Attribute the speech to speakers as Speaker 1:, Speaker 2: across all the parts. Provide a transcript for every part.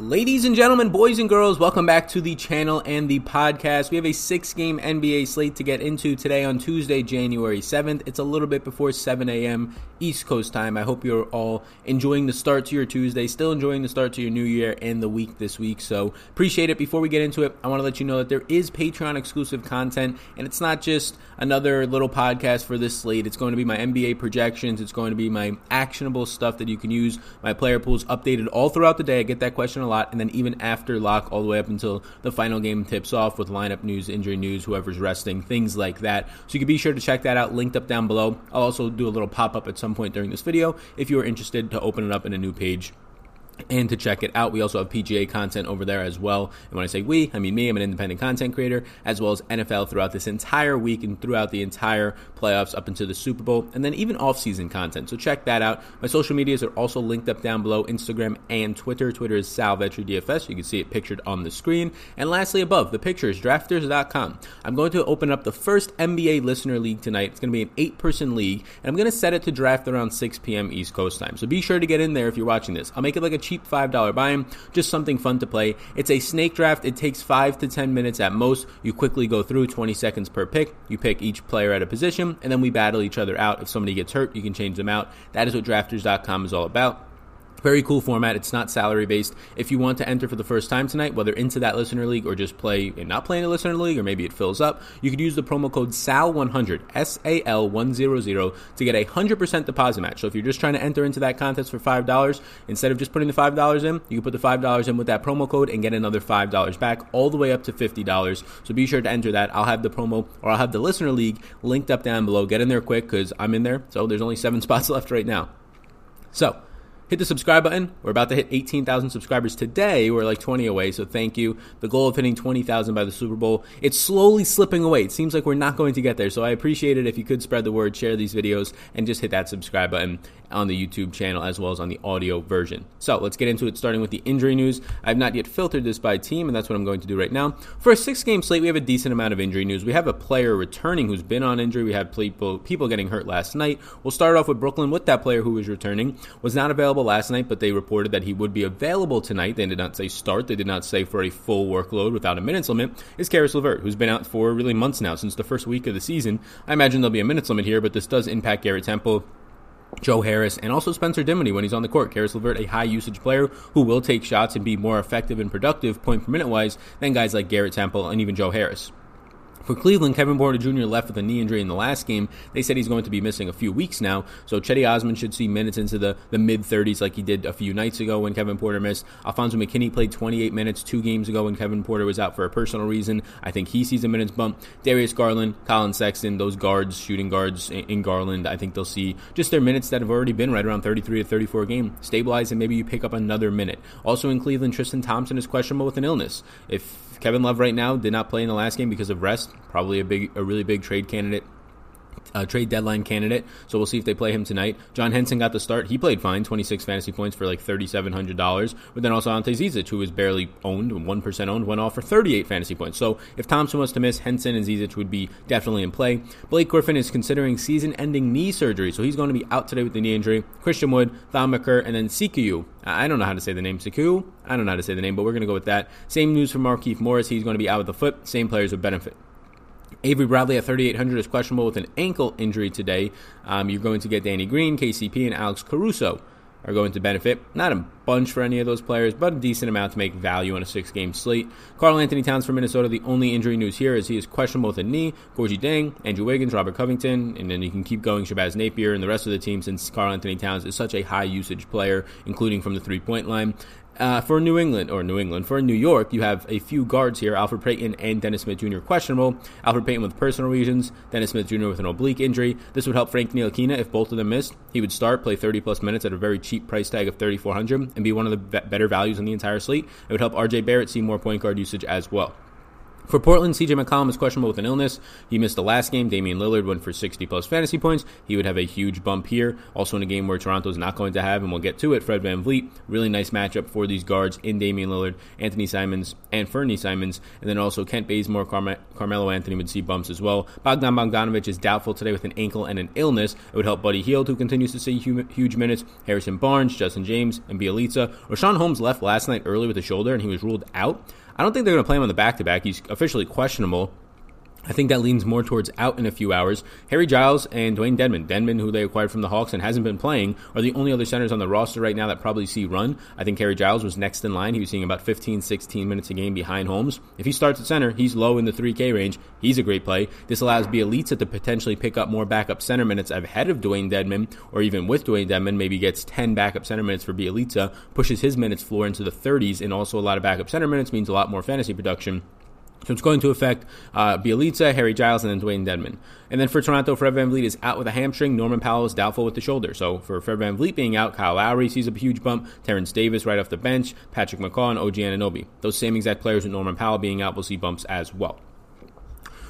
Speaker 1: Ladies and gentlemen, boys and girls, welcome back to the channel and the podcast. We have a six game NBA slate to get into today on Tuesday, January 7th. It's a little bit before 7 a.m. East Coast time. I hope you're all enjoying the start to your Tuesday, still enjoying the start to your new year and the week this week. So appreciate it. Before we get into it, I want to let you know that there is Patreon exclusive content, and it's not just another little podcast for this slate. It's going to be my NBA projections, it's going to be my actionable stuff that you can use, my player pools updated all throughout the day. I get that question lot, and then even after lock, all the way up until the final game tips off with lineup news, injury news, whoever's resting, things like that. So you can be sure to check that out, linked up down below. I'll also do a little pop up at some point during this video if you are interested to open it up in a new page and to check it out. We also have PGA content over there as well. And when I say we, I mean me. I'm an independent content creator, as well as NFL throughout this entire week and throughout the entire playoffs up into the Super Bowl, and then even off-season content. So check that out. My social medias are also linked up down below: Instagram and Twitter. Twitter is Sal Vetri DFS. You can see it pictured on the screen. And lastly, above the picture is Drafters.com. I'm going to open up the first NBA listener league tonight. It's going to be an eight-person league, and I'm going to set it to draft around 6 p.m. East Coast time. So be sure to get in there if you're watching this. I'll make it like a cheap $5 buy-in, just something fun to play. It's a snake draft. It takes 5 to 10 minutes at most. You quickly go through 20 seconds per pick. You pick each player at a position, and then we battle each other out. If somebody gets hurt, you can change them out. That is what drafters.com is all about. Very cool format. It's not salary based. If you want to enter for the first time tonight, whether into that listener league or just play and not play in a listener league, or maybe it fills up, you could use the promo code SAL100, S A L 100, to get a 100% deposit match. So if you're just trying to enter into that contest for $5, instead of just putting the $5 in, you can put the $5 in with that promo code and get another $5 back, all the way up to $50. So be sure to enter that. I'll have the promo or I'll have the listener league linked up down below. Get in there quick because I'm in there. So there's only seven spots left right now. So, hit the subscribe button. We're about to hit 18,000 subscribers today. We're like 20 away, so thank you. The goal of hitting 20,000 by the Super Bowl, it's slowly slipping away. It seems like we're not going to get there, so I appreciate it if you could spread the word, share these videos, and just hit that subscribe button on the YouTube channel as well as on the audio version. So let's get into it, starting with the injury news. I've not yet filtered this by team, and that's what I'm going to do right now. For a six game slate, we have a decent amount of injury news. We have a player returning who's been on injury. We have people, people getting hurt last night. We'll start off with Brooklyn with that player who was returning. Was not available last night, but they reported that he would be available tonight. They did not say start. They did not say for a full workload without a minutes limit. Is Caris LeVert, who's been out for really months now, since the first week of the season. I imagine there'll be a minutes limit here, but this does impact Garrett Temple. Joe Harris, and also Spencer Dinwiddie when he's on the court. Caris LeVert, a high usage player who will take shots and be more effective and productive point per minute wise than guys like Garrett Temple and even Joe Harris. For Cleveland, Kevin Porter Jr. left with a knee injury in the last game. They said he's going to be missing a few weeks now. So Cedi Osman should see minutes into the, the mid 30s like he did a few nights ago when Kevin Porter missed. Alfonzo McKinnie played 28 minutes two games ago when Kevin Porter was out for a personal reason. I think he sees a minutes bump. Darius Garland, Collin Sexton, those guards, shooting guards in Garland, I think they'll see just their minutes that have already been right around 33 to 34 a game stabilize and maybe you pick up another minute. Also in Cleveland, Tristan Thompson is questionable with an illness. If Kevin Love right now did not play in the last game because of rest. Probably a big, a really big trade candidate uh, trade deadline candidate. So we'll see if they play him tonight. John Henson got the start. He played fine, 26 fantasy points for like $3,700. But then also Ante Zizic, who was barely owned, 1% owned, went off for 38 fantasy points. So if Thompson was to miss, Henson and Zizic would be definitely in play. Blake Griffin is considering season ending knee surgery. So he's going to be out today with the knee injury. Christian Wood, Thon Maker, and then Sikiu. I don't know how to say the name. Siku? I don't know how to say the name, but we're going to go with that. Same news for Markieff Morris. He's going to be out with the foot. Same players would benefit. Avery Bradley at 3,800 is questionable with an ankle injury today. Um, you're going to get Danny Green, KCP, and Alex Caruso are going to benefit. Not a bunch for any of those players, but a decent amount to make value on a six game slate. Karl-Anthony Towns for Minnesota, the only injury news here is he is questionable with a knee. Gorgui Dieng, Andrew Wiggins, Robert Covington, and then you can keep going Shabazz Napier and the rest of the team since Karl-Anthony Towns is such a high usage player, including from the three point line. Uh, for New England, or New England, for New York, you have a few guards here Elfrid Payton and Dennis Smith Jr. questionable. Elfrid Payton with personal reasons, Dennis Smith Jr. with an oblique injury. This would help Frank Ntilikina if both of them missed. He would start, play 30 plus minutes at a very cheap price tag of 3400 and be one of the better values in the entire slate. It would help RJ Barrett see more point guard usage as well. For Portland, CJ McCollum is questionable with an illness. He missed the last game. Damian Lillard went for 60 plus fantasy points. He would have a huge bump here. Also in a game where Toronto is not going to have, and we'll get to it, Fred VanVleet. Really nice matchup for these guards in Damian Lillard, Anthony Simons, and Fernie Simons. And then also Kent Bazemore, Carme- Carmelo Anthony would see bumps as well. Bogdan Bogdanovic is doubtful today with an ankle and an illness. It would help Buddy Hield, who continues to see huge minutes. Harrison Barnes, Justin James, and Bjelica. Richaun Holmes left last night early with a shoulder, and he was ruled out. I don't think they're going to play him on the back to back. He's officially questionable. I think that leans more towards out in a few hours. Harry Giles and Dewayne Dedmon, Dedmon, who they acquired from the Hawks and hasn't been playing, are the only other centers on the roster right now that probably see run. I think Harry Giles was next in line. He was seeing about 15, 16 minutes a game behind Holmes. If he starts at center, he's low in the 3K range. He's a great play. This allows Bjelica to potentially pick up more backup center minutes ahead of Dewayne Dedmon, or even with Dewayne Dedmon, maybe gets 10 backup center minutes for Bjelica, pushes his minutes floor into the 30s, and also a lot of backup center minutes means a lot more fantasy production so it's going to affect uh, Bjelica, Harry Giles, and then Dewayne Dedmon. And then for Toronto, Fred Van VanVleet is out with a hamstring. Norman Powell is doubtful with the shoulder. So for Fred Van VanVleet being out, Kyle Lowry sees a huge bump. Terence Davis right off the bench. Patrick McCaw and OG Anunoby. Those same exact players with Norman Powell being out will see bumps as well.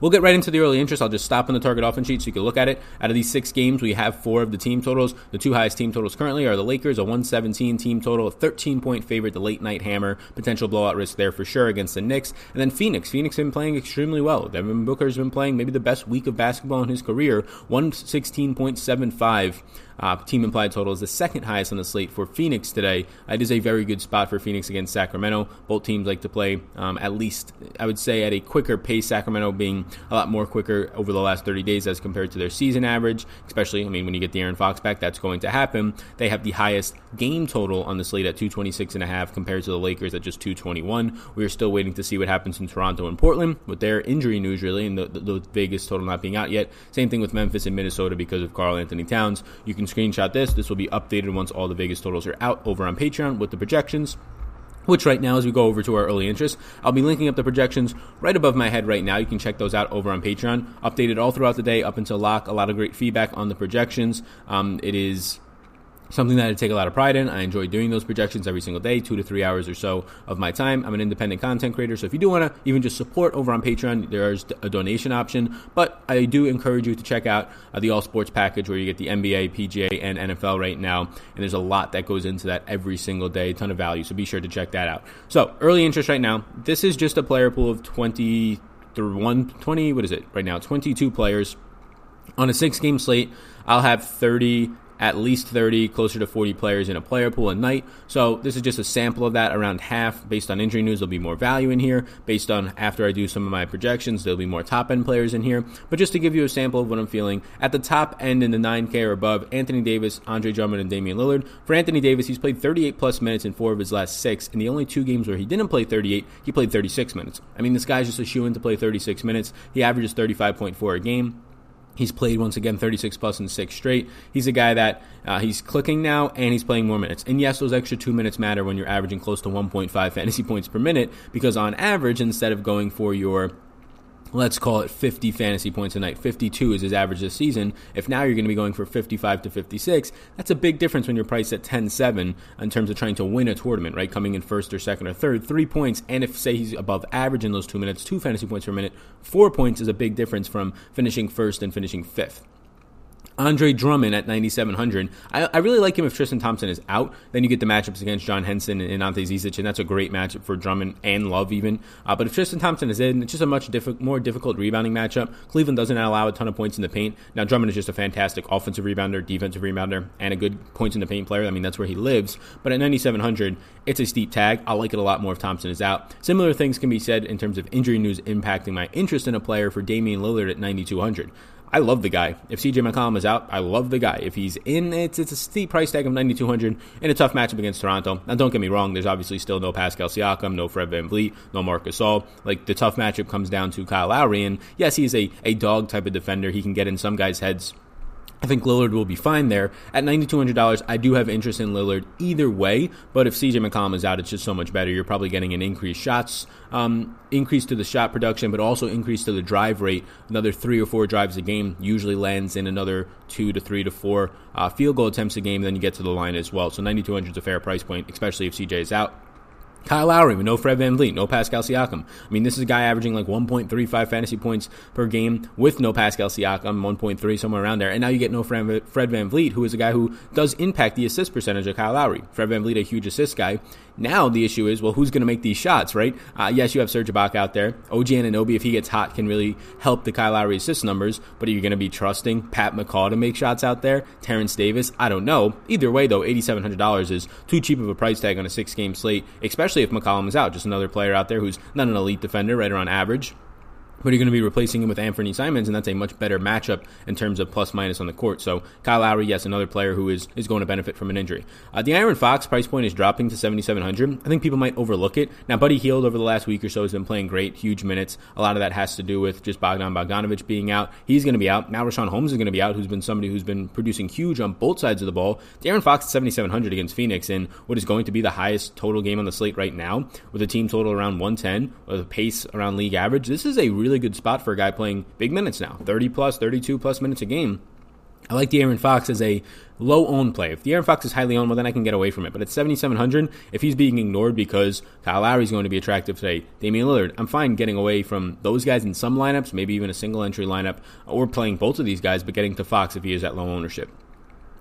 Speaker 1: We'll get right into the early interest. I'll just stop on the target offense sheet so you can look at it. Out of these six games, we have four of the team totals. The two highest team totals currently are the Lakers, a 117 team total, a 13 point favorite, the late night hammer, potential blowout risk there for sure against the Knicks. And then Phoenix. Phoenix has been playing extremely well. Devin Booker's been playing maybe the best week of basketball in his career, 116.75 uh, team implied total is the second highest on the slate for Phoenix today. It is a very good spot for Phoenix against Sacramento. Both teams like to play um, at least, I would say, at a quicker pace. Sacramento being a lot more quicker over the last 30 days as compared to their season average. Especially, I mean, when you get De'Aaron Fox back, that's going to happen. They have the highest game total on the slate at 226 and a half compared to the Lakers at just 221. We are still waiting to see what happens in Toronto and Portland with their injury news, really, and the, the, the Vegas total not being out yet. Same thing with Memphis and Minnesota because of Karl-Anthony Towns. You can screenshot this. This will be updated once all the Vegas totals are out over on Patreon with the projections which right now, as we go over to our early interest, I'll be linking up the projections right above my head right now. You can check those out over on Patreon. Updated all throughout the day up until lock. A lot of great feedback on the projections. Um, it is something that I take a lot of pride in. I enjoy doing those projections every single day, two to three hours or so of my time. I'm an independent content creator, so if you do want to even just support over on Patreon, there's a donation option. But I do encourage you to check out uh, the All Sports package where you get the NBA, PGA, and NFL right now. And there's a lot that goes into that every single day, a ton of value. So be sure to check that out. So early interest right now. This is just a player pool of 20 through 120. What is it right now? 22 players on a six game slate. I'll have 30 at least 30, closer to 40 players in a player pool a night. So this is just a sample of that, around half. Based on injury news, there'll be more value in here. Based on after I do some of my projections, there'll be more top end players in here. But just to give you a sample of what I'm feeling, at the top end in the 9K or above, Anthony Davis, Andre Drummond, and Damian Lillard. For Anthony Davis, he's played 38 plus minutes in four of his last six. In the only two games where he didn't play 38, he played 36 minutes. I mean, this guy's just a shoe in to play 36 minutes. He averages 35.4 a game. He's played once again 36 plus in six straight. He's a guy that uh, he's clicking now and he's playing more minutes. And yes, those extra two minutes matter when you're averaging close to 1.5 fantasy points per minute because on average, instead of going for your let's call it 50 fantasy points a night. 52 is his average this season. If now you're going to be going for 55 to 56, that's a big difference when you're priced at 10-7 in terms of trying to win a tournament, right? Coming in first or second or third, three points. And if say he's above average in those two minutes, two fantasy points per minute, four points is a big difference from finishing first and finishing fifth. Andre Drummond at 9,700. I, I, really like him if Tristan Thompson is out. Then you get the matchups against John Henson and Ante Zizic, and that's a great matchup for Drummond and Love even. Uh, but if Tristan Thompson is in, it's just a much more difficult rebounding matchup. Cleveland doesn't allow a ton of points in the paint. Now Drummond is just a fantastic offensive rebounder, defensive rebounder, and a good points in the paint player. I mean that's where he lives. But at 9,700, it's a steep tag. I'll like it a lot more if Thompson is out. Similar things can be said in terms of injury news impacting my interest in a player for Damian Lillard at 9,200. I love the guy. If CJ McCollum is out, I love the guy. If he's in, it's it's a steep price tag of 9200 in a tough matchup against Toronto. Now, don't get me wrong, there's obviously still no Pascal Siakam, no Fred VanVleet, no Marc Gasol. Like, the tough matchup comes down to Kyle Lowry, and yes, he's a, a dog type of defender. He can get in some guys' heads I think Lillard will be fine there. At $9,200, I do have interest in Lillard either way, but if CJ McCollum is out, it's just so much better. You're probably getting an increased shots, um, increase to the shot production, but also increase to the drive rate. Another three or four drives a game usually lands in another two to three to four uh, field goal attempts a game. Then you get to the line as well. So 9,200 is a fair price point, especially if CJ is out. Kyle Lowry no Fred VanVleet, no Pascal Siakam. I mean, this is a guy averaging like 1.35 fantasy points per game with no Pascal Siakam, 1.3, somewhere around there. And now you get no Fred VanVleet, who is a guy who does impact the assist percentage of Kyle Lowry. Fred VanVleet, a huge assist guy. Now the issue is, well, who's going to make these shots, right? Uh, yes, you have Serge Ibaka out there. OG Anunoby, if he gets hot, can really help the Kyle Lowry assist numbers. But are you going to be trusting Pat McCaw to make shots out there? Terence Davis? I don't know. Either way, though, $8,700 is too cheap of a price tag on a six-game slate, especially if McCollum is out. Just another player out there who's not an elite defender, right around average but you're going to be replacing him with Anthony Simons, and that's a much better matchup in terms of plus minus on the court. So Kyle Lowry, yes, another player who is, is going to benefit from an injury. Uh, De'Aaron Fox price point is dropping to 7,700. I think people might overlook it. Now, Buddy Hield over the last week or so has been playing great, huge minutes. A lot of that has to do with just Bogdan Bogdanovic being out. He's going to be out. Now Richaun Holmes is going to be out, who's been somebody who's been producing huge on both sides of the ball. De'Aaron Fox at 7,700 against Phoenix in what is going to be the highest total game on the slate right now, with a team total around 110, with a pace around league average. This is a really good spot for a guy playing big minutes now 30 plus, 32 plus minutes a game. I like De'Aaron Fox as a low owned play. If De'Aaron Fox is highly owned, well, then I can get away from it. But at 7,700, if he's being ignored because Kyle Lowry is going to be attractive today, Damian Lillard, I'm fine getting away from those guys in some lineups, maybe even a single entry lineup, or playing both of these guys, but getting to Fox if he is at low ownership.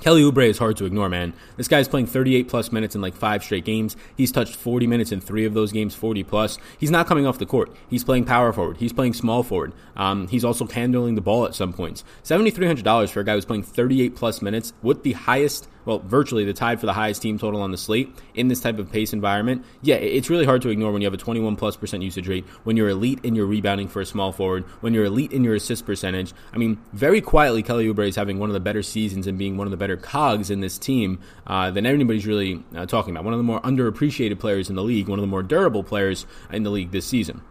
Speaker 1: Kelly Oubre is hard to ignore, man. This guy's playing 38 plus minutes in like five straight games. He's touched 40 minutes in three of those games, 40 plus. He's not coming off the court. He's playing power forward. He's playing small forward. Um, he's also handling the ball at some points. $7,300 for a guy who's playing 38 plus minutes with the highest well, virtually the tied for the highest team total on the slate in this type of pace environment. Yeah, it's really hard to ignore when you have a 21 plus percent usage rate, when you're elite in your rebounding for a small forward, when you're elite in your assist percentage. I mean, very quietly, Kelly Oubre is having one of the better seasons and being one of the better cogs in this team uh, than anybody's really uh, talking about. One of the more underappreciated players in the league, one of the more durable players in the league this season.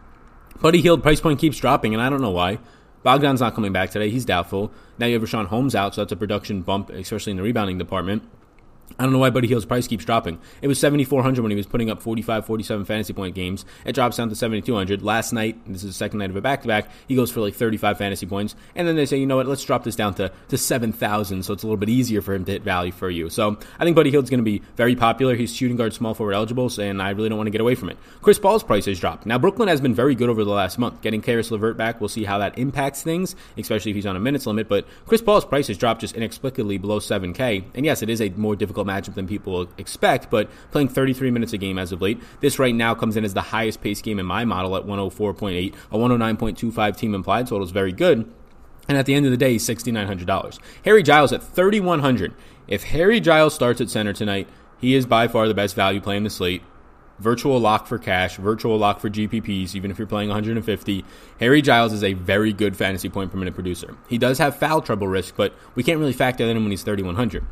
Speaker 1: Buddy Hield price point keeps dropping, and I don't know why. Bogdan's not coming back today. He's doubtful. Now you have Richaun Holmes out, so that's a production bump, especially in the rebounding department. I don't know why Buddy Hield's price keeps dropping. It was 7,400 when he was putting up 45, 47 fantasy point games. It drops down to 7,200. Last night, this is the second night of a back to back, he goes for like 35 fantasy points. And then they say, you know what, let's drop this down to, to 7,000 so it's a little bit easier for him to hit value for you. So I think Buddy Hield's going to be very popular. He's shooting guard, small forward eligible, and I really don't want to get away from it. Chris Paul's price has dropped. Now, Brooklyn has been very good over the last month. Getting Caris LeVert back, we'll see how that impacts things, especially if he's on a minutes limit. But Chris Paul's price has dropped just inexplicably below 7K. And yes, it is a more difficult matchup than people expect, but playing 33 minutes a game as of late. This right now comes in as the highest pace game in my model at 104.8. A 109.25 team implied total is very good. And at the end of the day, $6,900. Harry Giles at 3,100. If Harry Giles starts at center tonight, he is by far the best value play in the slate. Virtual lock for cash, virtual lock for GPPs, even if you're playing 150. Harry Giles is a very good fantasy point per minute producer. He does have foul trouble risk, but we can't really factor that in when he's 3,100.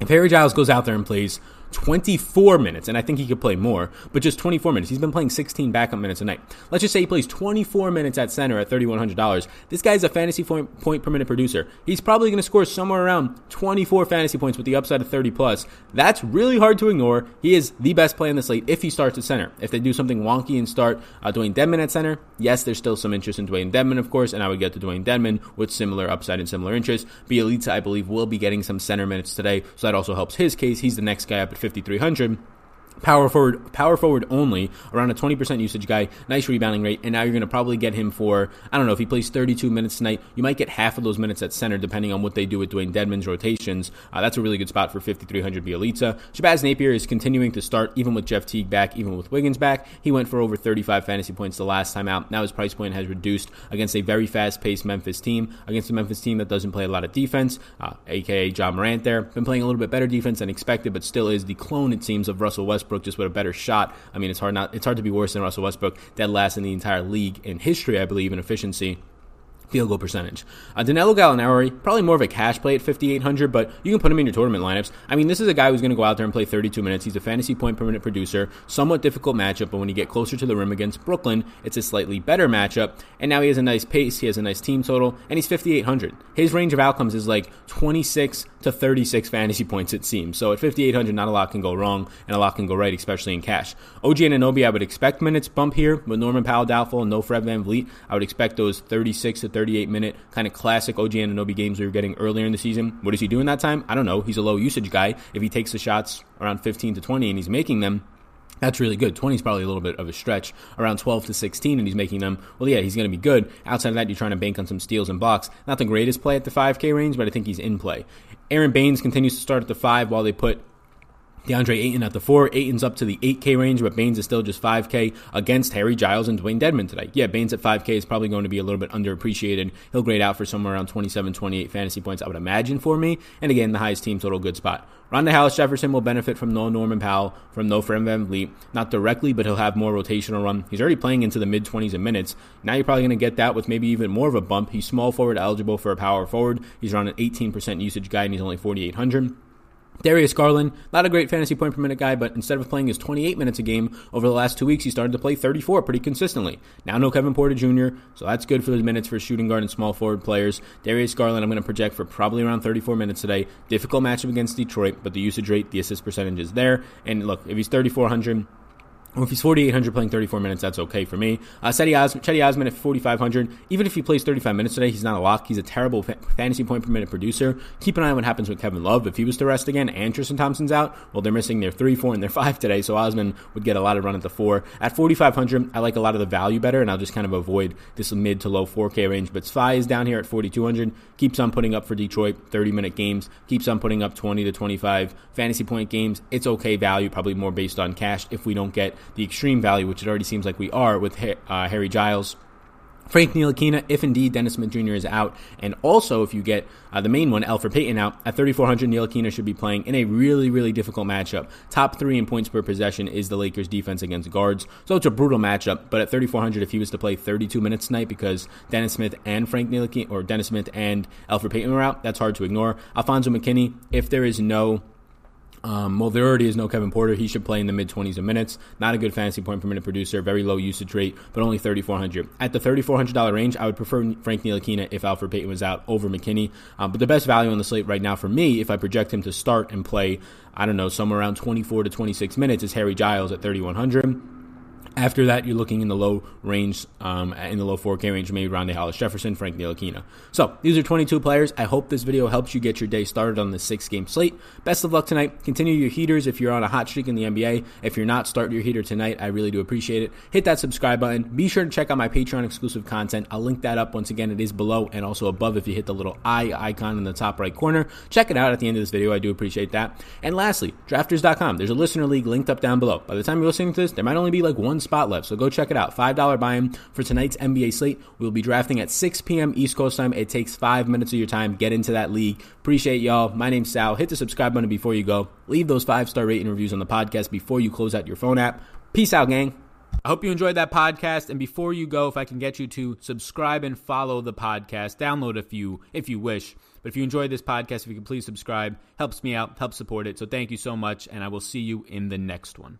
Speaker 1: If Harry Giles goes out there and plays 24 minutes, and I think he could play more, but just 24 minutes. He's been playing 16 backup minutes a night. Let's just say he plays 24 minutes at center at $3,100. This guy's a fantasy point, per minute producer. He's probably going to score somewhere around 24 fantasy points with the upside of 30 plus. That's really hard to ignore. He is the best play in the slate if he starts at center. If they do something wonky and start uh, Dewayne Dedmon at center, yes, there's still some interest in Dewayne Dedmon, of course, and I would get to Dewayne Dedmon with similar upside and similar interest. Bjelica, I believe, will be getting some center minutes today, so that also helps his case. He's the next guy up at 5,300 power forward power forward only around a 20% usage guy nice rebounding rate and now you're going to probably get him for i don't know if he plays 32 minutes tonight you might get half of those minutes at center depending on what they do with Dewayne Dedmon's rotations. Uh, that's a really good spot for 5300 Bjelica Shabazz Napier is continuing to start even with Jeff Teague back even with Wiggins back. He went for over 35 fantasy points the last time out. Now his price point has reduced against a very fast paced Memphis team against a Memphis team that doesn't play a lot of defense uh, aka Ja Morant there. Been playing a little bit better defense than expected but still is the clone it seems of Russell Westbrook Westbrook just with a better shot. I mean, it's hard not it's hard to be worse than Russell Westbrook, dead last in the entire league in history, I believe, in efficiency field goal percentage. Uh, Danilo Gallinari, probably more of a cash play at 5,800, but you can put him in your tournament lineups. I mean, this is a guy who's going to go out there and play 32 minutes. He's a fantasy point per minute producer, somewhat difficult matchup, but when you get closer to the rim against Brooklyn, it's a slightly better matchup. And now he has a nice pace, he has a nice team total, and he's 5,800. His range of outcomes is like 26 to 36 fantasy points, it seems. So at 5,800, not a lot can go wrong, and a lot can go right, especially in cash. OG Anunoby, I would expect minutes bump here with Norman Powell doubtful and no Fred VanVleet. I would expect those 36 to 38 minute kind of classic OG Anunoby games we were getting earlier in the season. What is he doing that time? I don't know. He's a low usage guy. If he takes the shots around 15 to 20 and he's making them, That's really good. 20 is probably a little bit of a stretch. Around 12 to 16, and he's making them. Well, yeah, he's going to be good. Outside of that, you're trying to bank on some steals and blocks. Not the greatest play at the 5K range, but I think he's in play. Aron Baynes continues to start at the 5 while they put DeAndre Ayton at the four. Ayton's up to the 8K range, but Baynes is still just 5K against Harry Giles and Dewayne Dedmon today. Yeah, Baynes at 5K is probably going to be a little bit underappreciated. He'll grade out for somewhere around 27, 28 fantasy points, I would imagine, for me. And again, the highest team total, good spot. Rondae Hollis Jefferson will benefit from no Norman Powell, from no Fred VanVleet. Not directly, but he'll have more rotational run. He's already playing into the mid 20s in minutes. Now you're probably going to get that with maybe even more of a bump. He's small forward eligible for a power forward. He's around an 18% usage guy, and he's only 4,800. Darius Garland, not a great fantasy point per minute guy, but instead of playing his 28 minutes a game over the last two weeks, he started to play 34 pretty consistently. Now no Kevin Porter Jr., so that's good for the minutes for shooting guard and small forward players. Darius Garland, I'm going to project for probably around 34 minutes today. Difficult matchup against Detroit, but the usage rate, the assist percentage is there. And look, if he's 3,400, well, if he's 4,800 playing 34 minutes, that's okay for me. Uh, Cedi, Osman, Cedi Osman at 4,500. Even if he plays 35 minutes today, he's not a lock. He's a terrible fa- fantasy point per minute producer. Keep an eye on what happens with Kevin Love. If he was to rest again and Tristan Thompson's out, well, they're missing their 3, 4, and their 5 today, so Osman would get a lot of run at the 4. At 4,500, I like a lot of the value better, and I'll just kind of avoid this mid to low 4K range. But Svi is down here at 4,200. Keeps on putting up for Detroit 30 minute games. Keeps on putting up 20 to 25 fantasy point games. It's okay value, probably more based on cash if we don't get the extreme value which it already seems like we are with uh, Harry Giles. Frank Ntilikina, if indeed Dennis Smith Jr. is out, and also if you get uh, the main one, Elfrid Payton out at 3,400, Ntilikina should be playing in a really, really difficult matchup. Top three in points per possession is the Lakers' defense against guards, so it's a brutal matchup. But at 3,400, if he was to play 32 minutes tonight because Dennis Smith and Frank Ntilikina, or Dennis Smith and Elfrid Payton were out, that's hard to ignore. Alfonzo McKinnie, if there is no um, well, there already is no Kevin Porter. He should play in the mid 20s of minutes. Not a good fantasy point per minute producer. Very low usage rate, but only 3,400. At the $3,400 range, I would prefer Frank Ntilikina if Elfrid Payton was out over McKinnie. Um, but the best value on the slate right now for me, if I project him to start and play, I don't know, somewhere around 24 to 26 minutes, is Harry Giles at 3,100. After that, you're looking in the low range, um, in the low 4K range, maybe Rondae Hollis Jefferson, Frank Ntilikina. So these are 22 players. I hope this video helps you get your day started on the six game slate. Best of luck tonight. Continue your heaters if you're on a hot streak in the NBA. If you're not, start your heater tonight. I really do appreciate it. Hit that subscribe button. Be sure to check out my Patreon exclusive content. I'll link that up once again. It is below and also above if you hit the little eye icon in the top right corner. Check it out at the end of this video. I do appreciate that. And lastly, drafters.com. There's a listener league linked up down below. By the time you're listening to this, there might only be like one spot left. So go check it out. $5 buy-in for tonight's NBA slate. We'll be drafting at 6 p.m. East Coast time. It takes five minutes of your time. Get into that league. Appreciate y'all. My name's Sal. Hit the subscribe button before you go. Leave those five-star rating reviews on the podcast before you close out your phone app. Peace out, gang. I hope you enjoyed that podcast. And before you go, if I can get you to subscribe and follow the podcast, download if you if you wish. But if you enjoyed this podcast, if you could please subscribe, helps me out, helps support it. So thank you so much, and I will see you in the next one.